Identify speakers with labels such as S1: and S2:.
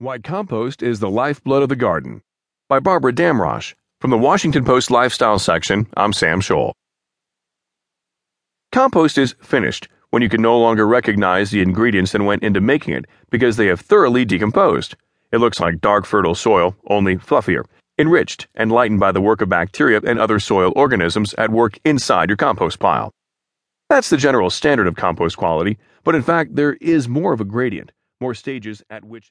S1: Why Compost is the Lifeblood of the Garden by Barbara Damrosch. From the Washington Post Lifestyle section, I'm Sam Scholl. Compost is finished when you can no longer recognize the ingredients that went into making it because they have thoroughly decomposed. It looks like dark, fertile soil, only fluffier, enriched and lightened by the work of bacteria and other soil organisms at work inside your compost pile. That's the general standard of compost quality, but in fact, there is more of a gradient, more stages at which